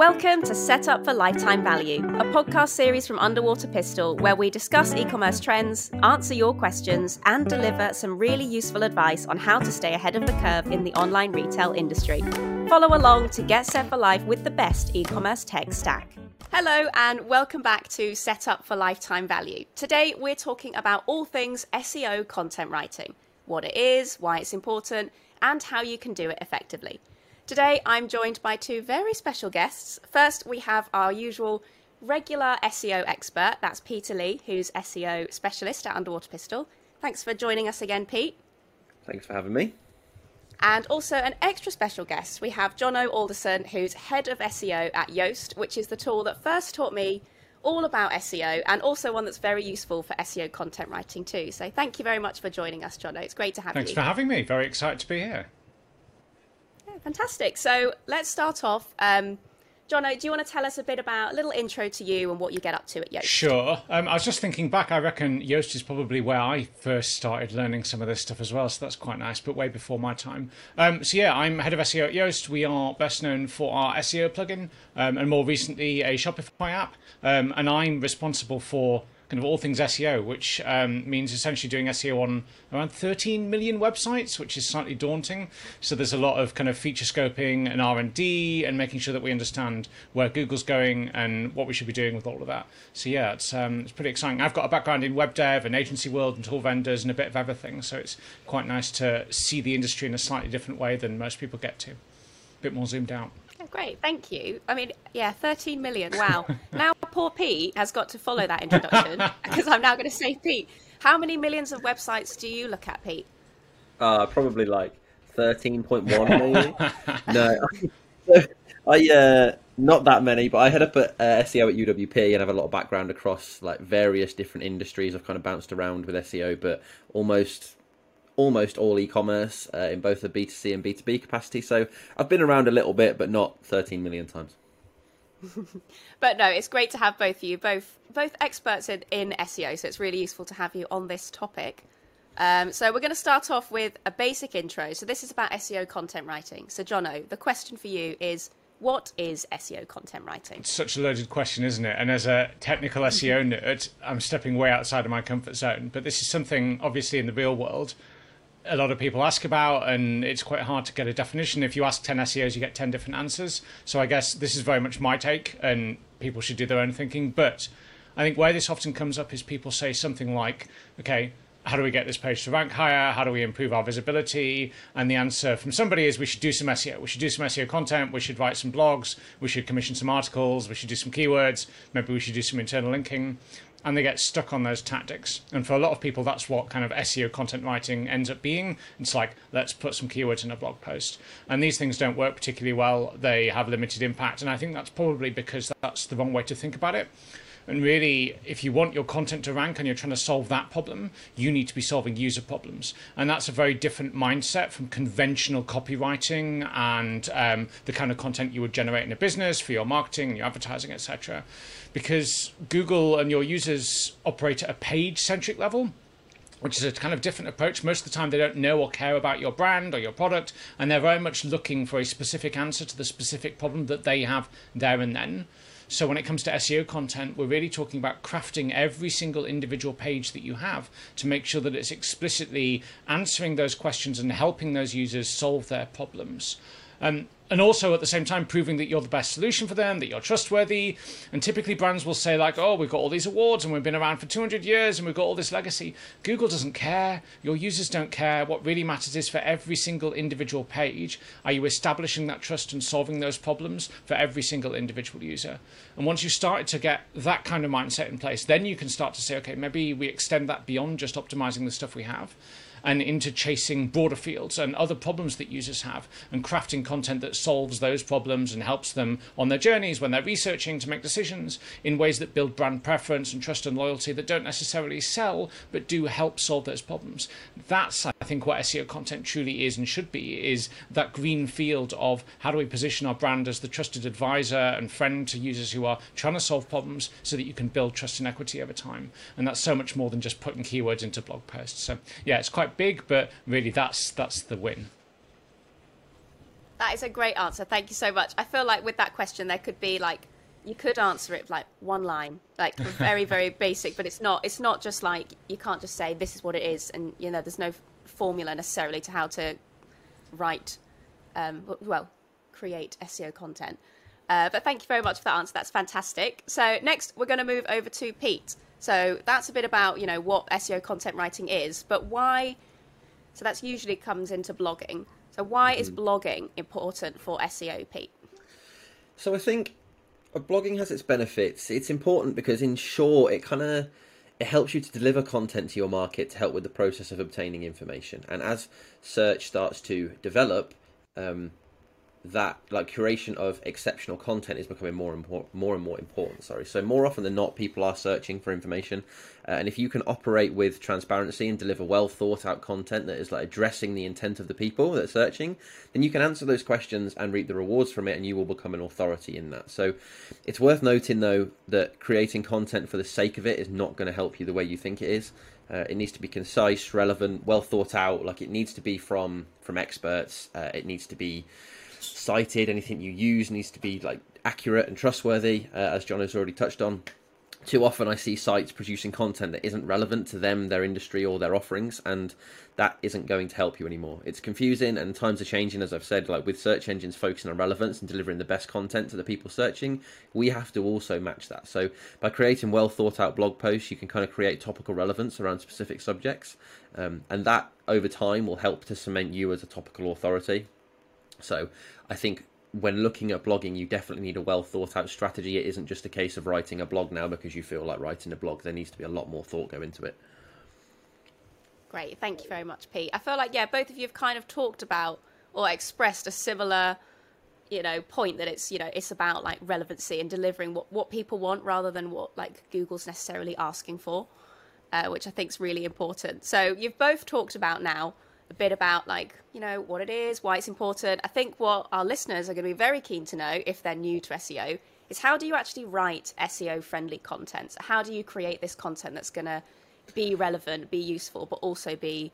Welcome to Set Up for Lifetime Value, a podcast series from Underwater Pistol where we discuss e commerce trends, answer your questions, and deliver some really useful advice on how to stay ahead of the curve in the online retail industry. Follow along to get set for life with the best e commerce tech stack. Hello, and welcome back to Set Up for Lifetime Value. Today, we're talking about all things SEO content writing what it is, why it's important, and how you can do it effectively. Today, I'm joined by two very special guests. First, we have our usual regular SEO expert, that's Peter Lee, who's SEO specialist at Underwater Pistol. Thanks for joining us again, Pete. Thanks for having me. And also an extra special guest, we have Jono Alderson, who's head of SEO at Yoast, which is the tool that first taught me all about SEO and also one that's very useful for SEO content writing too. So thank you very much for joining us, Jono. It's great to have Thanks you. Thanks for having me. Very excited to be here. Fantastic. So let's start off. Um, Jono, do you want to tell us a bit about a little intro to you and what you get up to at Yoast? Sure. Um, I was just thinking back. I reckon Yoast is probably where I first started learning some of this stuff as well. So that's quite nice, but way before my time. Um, so yeah, I'm head of SEO at Yoast. We are best known for our SEO plugin um, and more recently a Shopify app. Um, and I'm responsible for kind of all things SEO, which um, means essentially doing SEO on around 13 million websites, which is slightly daunting. So there's a lot of kind of feature scoping and R&D and making sure that we understand where Google's going and what we should be doing with all of that. So yeah, it's um, it's pretty exciting. I've got a background in web dev and agency world and tool vendors and a bit of everything, so it's quite nice to see the industry in a slightly different way than most people get to. A bit more zoomed out. Yeah, great, thank you. I mean, yeah, 13 million. Wow. now poor Pete has got to follow that introduction because I'm now going to say, Pete, how many millions of websites do you look at, Pete? Uh, probably like 13.1 million. no, I uh, not that many, but I head up at uh, SEO at UWP and have a lot of background across like various different industries. I've kind of bounced around with SEO, but almost almost all e-commerce uh, in both the B2C and B2B capacity. So I've been around a little bit, but not 13 million times. but no, it's great to have both of you, both both experts in, in SEO. So it's really useful to have you on this topic. Um, so we're going to start off with a basic intro. So this is about SEO content writing. So Jono, the question for you is. What is SEO content writing? It's such a loaded question, isn't it? And as a technical SEO nerd, I'm stepping way outside of my comfort zone. But this is something, obviously, in the real world a lot of people ask about, and it's quite hard to get a definition. If you ask 10 SEOs, you get 10 different answers. So I guess this is very much my take, and people should do their own thinking. But I think where this often comes up is people say something like, okay, how do we get this page to rank higher? How do we improve our visibility? And the answer from somebody is we should do some SEO. We should do some SEO content. We should write some blogs. We should commission some articles. We should do some keywords. Maybe we should do some internal linking and they get stuck on those tactics. And for a lot of people, that's what kind of SEO content writing ends up being. It's like, let's put some keywords in a blog post. And these things don't work particularly well, they have limited impact. And I think that's probably because that's the wrong way to think about it. And really, if you want your content to rank and you're trying to solve that problem, you need to be solving user problems. And that's a very different mindset from conventional copywriting and um, the kind of content you would generate in a business for your marketing your advertising, etc. Because Google and your users operate at a page centric level which is a kind of different approach. Most of the time, they don't know or care about your brand or your product, and they're very much looking for a specific answer to the specific problem that they have there and then. So when it comes to SEO content, we're really talking about crafting every single individual page that you have to make sure that it's explicitly answering those questions and helping those users solve their problems. Um, and also at the same time proving that you're the best solution for them, that you're trustworthy. And typically brands will say like, "Oh, we've got all these awards and we've been around for 200 years and we've got all this legacy." Google doesn't care. Your users don't care. What really matters is for every single individual page, are you establishing that trust and solving those problems for every single individual user? And once you started to get that kind of mindset in place, then you can start to say, "Okay, maybe we extend that beyond just optimizing the stuff we have." And into chasing broader fields and other problems that users have and crafting content that solves those problems and helps them on their journeys when they're researching to make decisions in ways that build brand preference and trust and loyalty that don't necessarily sell but do help solve those problems. That's I think what SEO content truly is and should be is that green field of how do we position our brand as the trusted advisor and friend to users who are trying to solve problems so that you can build trust and equity over time. And that's so much more than just putting keywords into blog posts. So yeah, it's quite quite big, but really that's that's the win. That is a great answer. Thank you so much. I feel like with that question, there could be like you could answer it like one line, like very very basic, but it's not. It's not just like you can't just say this is what it is, and you know there's no formula necessarily to how to write, um, well, create SEO content. Uh, but thank you very much for that answer. That's fantastic. So next, we're going to move over to Pete. So that's a bit about you know what SEO content writing is, but why. So that's usually comes into blogging. So why mm-hmm. is blogging important for SEO, Pete? So I think blogging has its benefits. It's important because, in short, it kind of it helps you to deliver content to your market to help with the process of obtaining information. And as search starts to develop, um, that like curation of exceptional content is becoming more and more, more and more important. Sorry, so more often than not, people are searching for information, uh, and if you can operate with transparency and deliver well thought out content that is like addressing the intent of the people that are searching, then you can answer those questions and reap the rewards from it, and you will become an authority in that. So, it's worth noting though that creating content for the sake of it is not going to help you the way you think it is. Uh, it needs to be concise, relevant, well thought out. Like it needs to be from from experts. Uh, it needs to be cited. Anything you use needs to be like accurate and trustworthy, uh, as John has already touched on. Too often, I see sites producing content that isn't relevant to them, their industry, or their offerings, and that isn't going to help you anymore. It's confusing, and times are changing, as I've said. Like with search engines focusing on relevance and delivering the best content to the people searching, we have to also match that. So, by creating well thought out blog posts, you can kind of create topical relevance around specific subjects, um, and that over time will help to cement you as a topical authority. So I think when looking at blogging, you definitely need a well thought out strategy. It isn't just a case of writing a blog now because you feel like writing a blog. There needs to be a lot more thought go into it. Great, thank you very much, Pete. I feel like yeah, both of you have kind of talked about or expressed a similar, you know, point that it's you know it's about like relevancy and delivering what what people want rather than what like Google's necessarily asking for, uh, which I think is really important. So you've both talked about now a bit about like you know what it is why it's important i think what our listeners are going to be very keen to know if they're new to seo is how do you actually write seo friendly content how do you create this content that's going to be relevant be useful but also be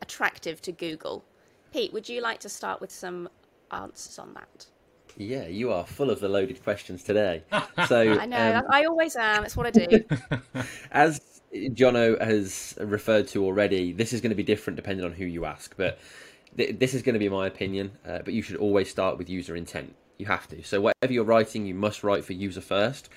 attractive to google pete would you like to start with some answers on that yeah, you are full of the loaded questions today. So I know um, I always am. It's what I do. as Jono has referred to already, this is going to be different depending on who you ask, but th- this is going to be my opinion. Uh, but you should always start with user intent. You have to. So whatever you're writing, you must write for user first.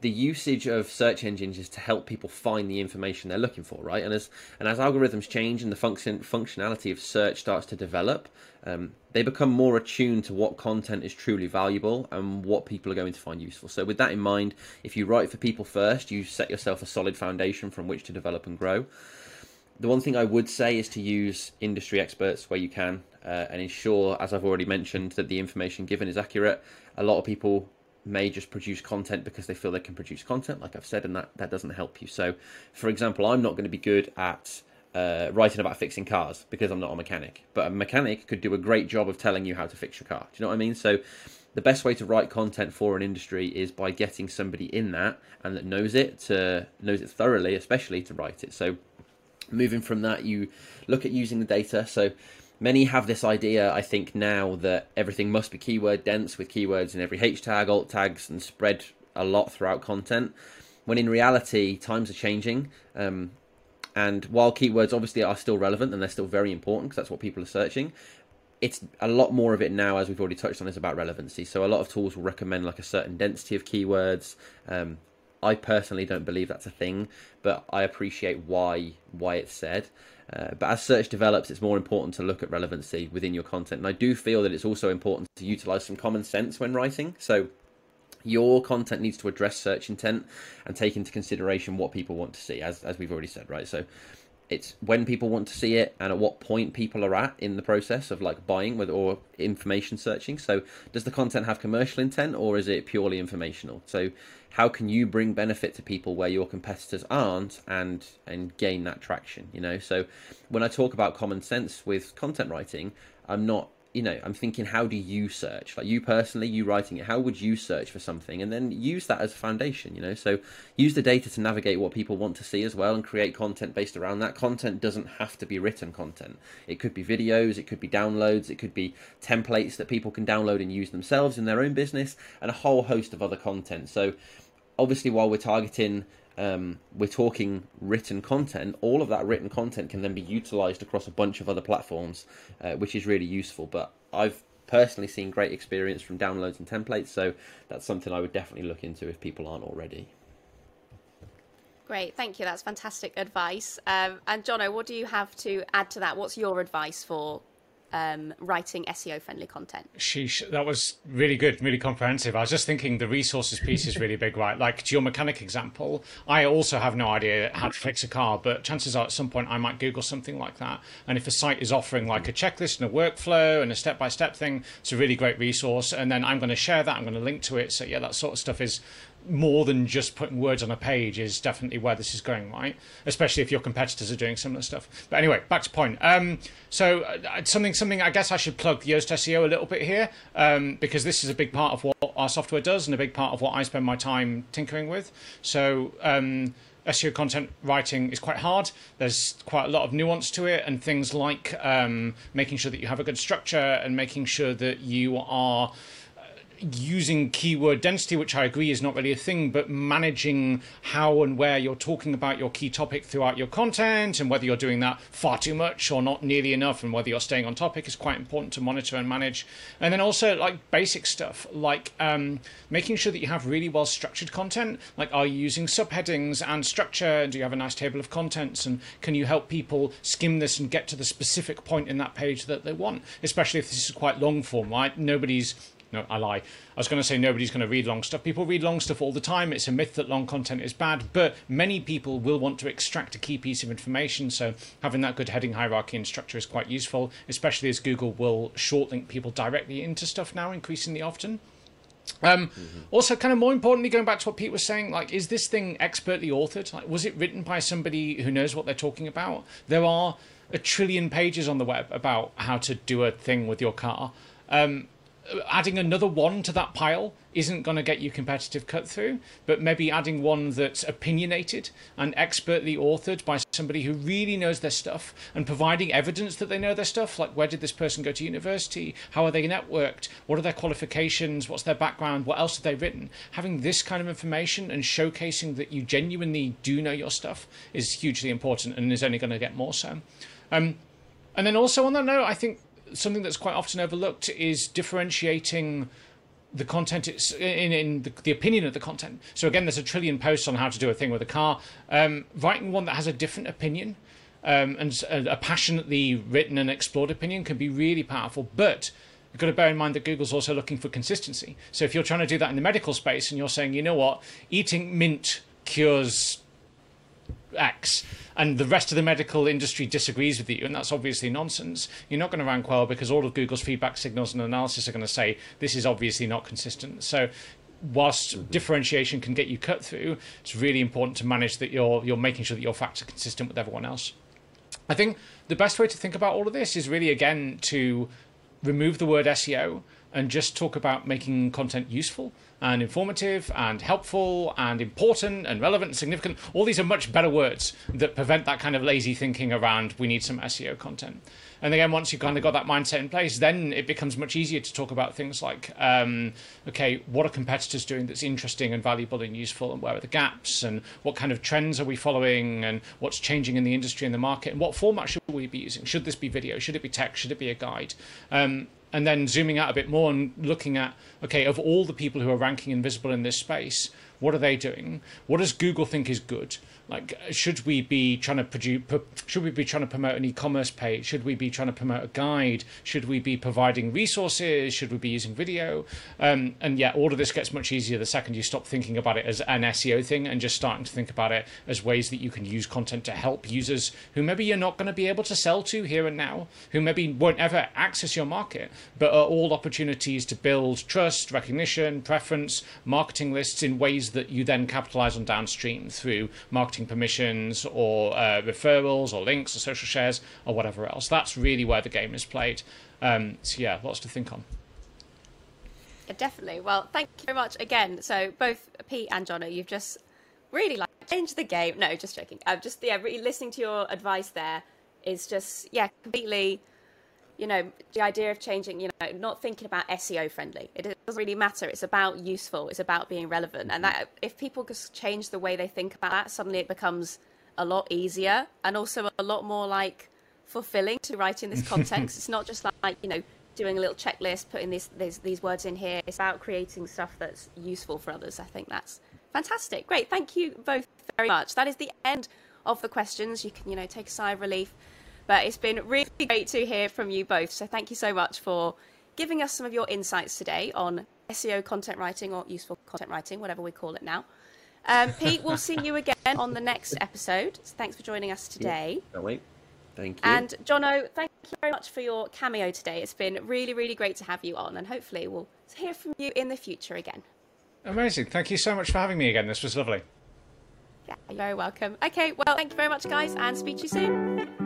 The usage of search engines is to help people find the information they're looking for, right? And as and as algorithms change and the function functionality of search starts to develop, um, they become more attuned to what content is truly valuable and what people are going to find useful. So, with that in mind, if you write for people first, you set yourself a solid foundation from which to develop and grow. The one thing I would say is to use industry experts where you can uh, and ensure, as I've already mentioned, that the information given is accurate. A lot of people may just produce content because they feel they can produce content, like I've said, and that, that doesn't help you. So, for example, I'm not going to be good at uh, writing about fixing cars because I'm not a mechanic, but a mechanic could do a great job of telling you how to fix your car. Do you know what I mean? So, the best way to write content for an industry is by getting somebody in that and that knows it to knows it thoroughly, especially to write it. So, moving from that, you look at using the data. So, many have this idea, I think, now that everything must be keyword dense with keywords in every H tag, alt tags, and spread a lot throughout content. When in reality, times are changing. Um, and while keywords obviously are still relevant and they're still very important because that's what people are searching, it's a lot more of it now, as we've already touched on, is about relevancy. So a lot of tools will recommend like a certain density of keywords. Um, I personally don't believe that's a thing, but I appreciate why why it's said. Uh, but as search develops, it's more important to look at relevancy within your content. And I do feel that it's also important to utilize some common sense when writing. So your content needs to address search intent and take into consideration what people want to see, as, as we've already said, right? So it's when people want to see it and at what point people are at in the process of like buying with or information searching. So does the content have commercial intent or is it purely informational? So how can you bring benefit to people where your competitors aren't and and gain that traction you know? So when i talk about common sense with content writing i'm not you know, I'm thinking, how do you search? Like you personally, you writing it, how would you search for something, and then use that as a foundation. You know, so use the data to navigate what people want to see as well, and create content based around that. Content doesn't have to be written content. It could be videos, it could be downloads, it could be templates that people can download and use themselves in their own business, and a whole host of other content. So obviously, while we're targeting um, we're talking written content, all of that written content can then be utilized across a bunch of other platforms, uh, which is really useful. But I've personally seen great experience from downloads and templates, so that's something I would definitely look into if people aren't already. Great, thank you. That's fantastic advice. Um, and Jono, what do you have to add to that? What's your advice for um, writing SEO friendly content. Sheesh, that was really good, really comprehensive. I was just thinking the resources piece is really big, right? Like to your mechanic example, I also have no idea how to fix a car, but chances are at some point I might Google something like that. And if a site is offering like a checklist and a workflow and a step by step thing, it's a really great resource. And then I'm going to share that, I'm going to link to it. So, yeah, that sort of stuff is more than just putting words on a page is definitely where this is going, right? Especially if your competitors are doing similar stuff. But anyway, back to point. Um, so uh, something, something I guess I should plug Yoast SEO a little bit here um, because this is a big part of what our software does and a big part of what I spend my time tinkering with. So. Um, SEO content writing is quite hard. There's quite a lot of nuance to it, and things like um, making sure that you have a good structure and making sure that you are using keyword density, which I agree is not really a thing, but managing how and where you're talking about your key topic throughout your content and whether you're doing that far too much or not nearly enough and whether you're staying on topic is quite important to monitor and manage. And then also like basic stuff like um, making sure that you have really well structured content. Like, are you using subheadings and structure? Do you have a nice table of contents? And can you help people skim this and get to the specific point in that page that they want? Especially if this is quite long form, right? Nobody's no, I lie. I was going to say nobody's going to read long stuff. People read long stuff all the time. It's a myth that long content is bad, but many people will want to extract a key piece of information. So having that good heading hierarchy and structure is quite useful, especially as Google will short link people directly into stuff now increasingly often. Um, mm-hmm. Also, kind of more importantly, going back to what Pete was saying, like, is this thing expertly authored? Like, was it written by somebody who knows what they're talking about? There are a trillion pages on the web about how to do a thing with your car. Um, adding another one to that pile isn't going to get you competitive cut through, but maybe adding one that's opinionated and expertly authored by somebody who really knows their stuff and providing evidence that they know their stuff, like where did this person go to university, how are they networked, what are their qualifications, what's their background, what else have they written. Having this kind of information and showcasing that you genuinely do know your stuff is hugely important and is only going to get more so. Um, and then also on that note, I think something that's quite often overlooked is differentiating the content it's in, in the, the, opinion of the content. So again there's a trillion posts on how to do a thing with a car. Um, writing one that has a different opinion um, and a, a, passionately written and explored opinion can be really powerful but you've got to bear in mind that google's also looking for consistency. So if you're trying to do that in the medical space and you're saying you know what? Eating mint cures X, and the rest of the medical industry disagrees with you, and that's obviously nonsense, you're not going to rank well because all of Google's feedback signals and analysis are going to say this is obviously not consistent. So, whilst mm-hmm. differentiation can get you cut through, it's really important to manage that you're you're making sure that your facts are consistent with everyone else. I think the best way to think about all of this is really again to remove the word SEO and just talk about making content useful and informative and helpful and important and relevant and significant. All these are much better words that prevent that kind of lazy thinking around we need some SEO content. And again, once you've kind of got that mindset in place, then it becomes much easier to talk about things like, um, okay, what are competitors doing that's interesting and valuable and useful, and where are the gaps, and what kind of trends are we following, and what's changing in the industry and the market, and what format should we be using? Should this be video? Should it be text? Should it be a guide? Um, and then zooming out a bit more and looking at okay of all the people who are ranking invisible in this space what are they doing? What does google think is good? Like should we be trying to produce should we be trying to promote an e-commerce page? Should we be trying to promote a guide? Should we be providing resources? Should we be using video? Um, and yeah all of this gets much easier the second you stop thinking about it as an seo thing and just starting to think about it as ways that you can use content to help users who maybe you're not going to be able to sell to here and now who maybe won't ever access your market but are all opportunities to build trust recognition preference marketing lists in ways that you then capitalize on downstream through marketing permissions or uh, referrals or links or social shares or whatever else. That's really where the game is played. Um, so yeah, lots to think on. Yeah, definitely. Well, thank you very much again. So both Pete and Jono, you've just really like changed the game. No, just joking. I'm just yeah, really listening to your advice there is just yeah, completely. You know, the idea of changing. You know, not thinking about SEO friendly. It doesn't really matter. It's about useful. It's about being relevant. And that if people just change the way they think about that, suddenly it becomes a lot easier and also a lot more like fulfilling to write in this context. it's not just like you know doing a little checklist, putting these, these these words in here. It's about creating stuff that's useful for others. I think that's fantastic. Great, thank you both very much. That is the end of the questions. You can you know take a sigh of relief, but it's been really great to hear from you both. So thank you so much for giving us some of your insights today on SEO content writing or useful content writing, whatever we call it now. Um, Pete, we'll see you again on the next episode. So thanks for joining us today. Can't wait. Thank you. And Jono, thank you very much for your cameo today. It's been really, really great to have you on, and hopefully we'll hear from you in the future again. Amazing. Thank you so much for having me again. This was lovely. Yeah, you're very welcome. Okay, well, thank you very much, guys, and speak to you soon.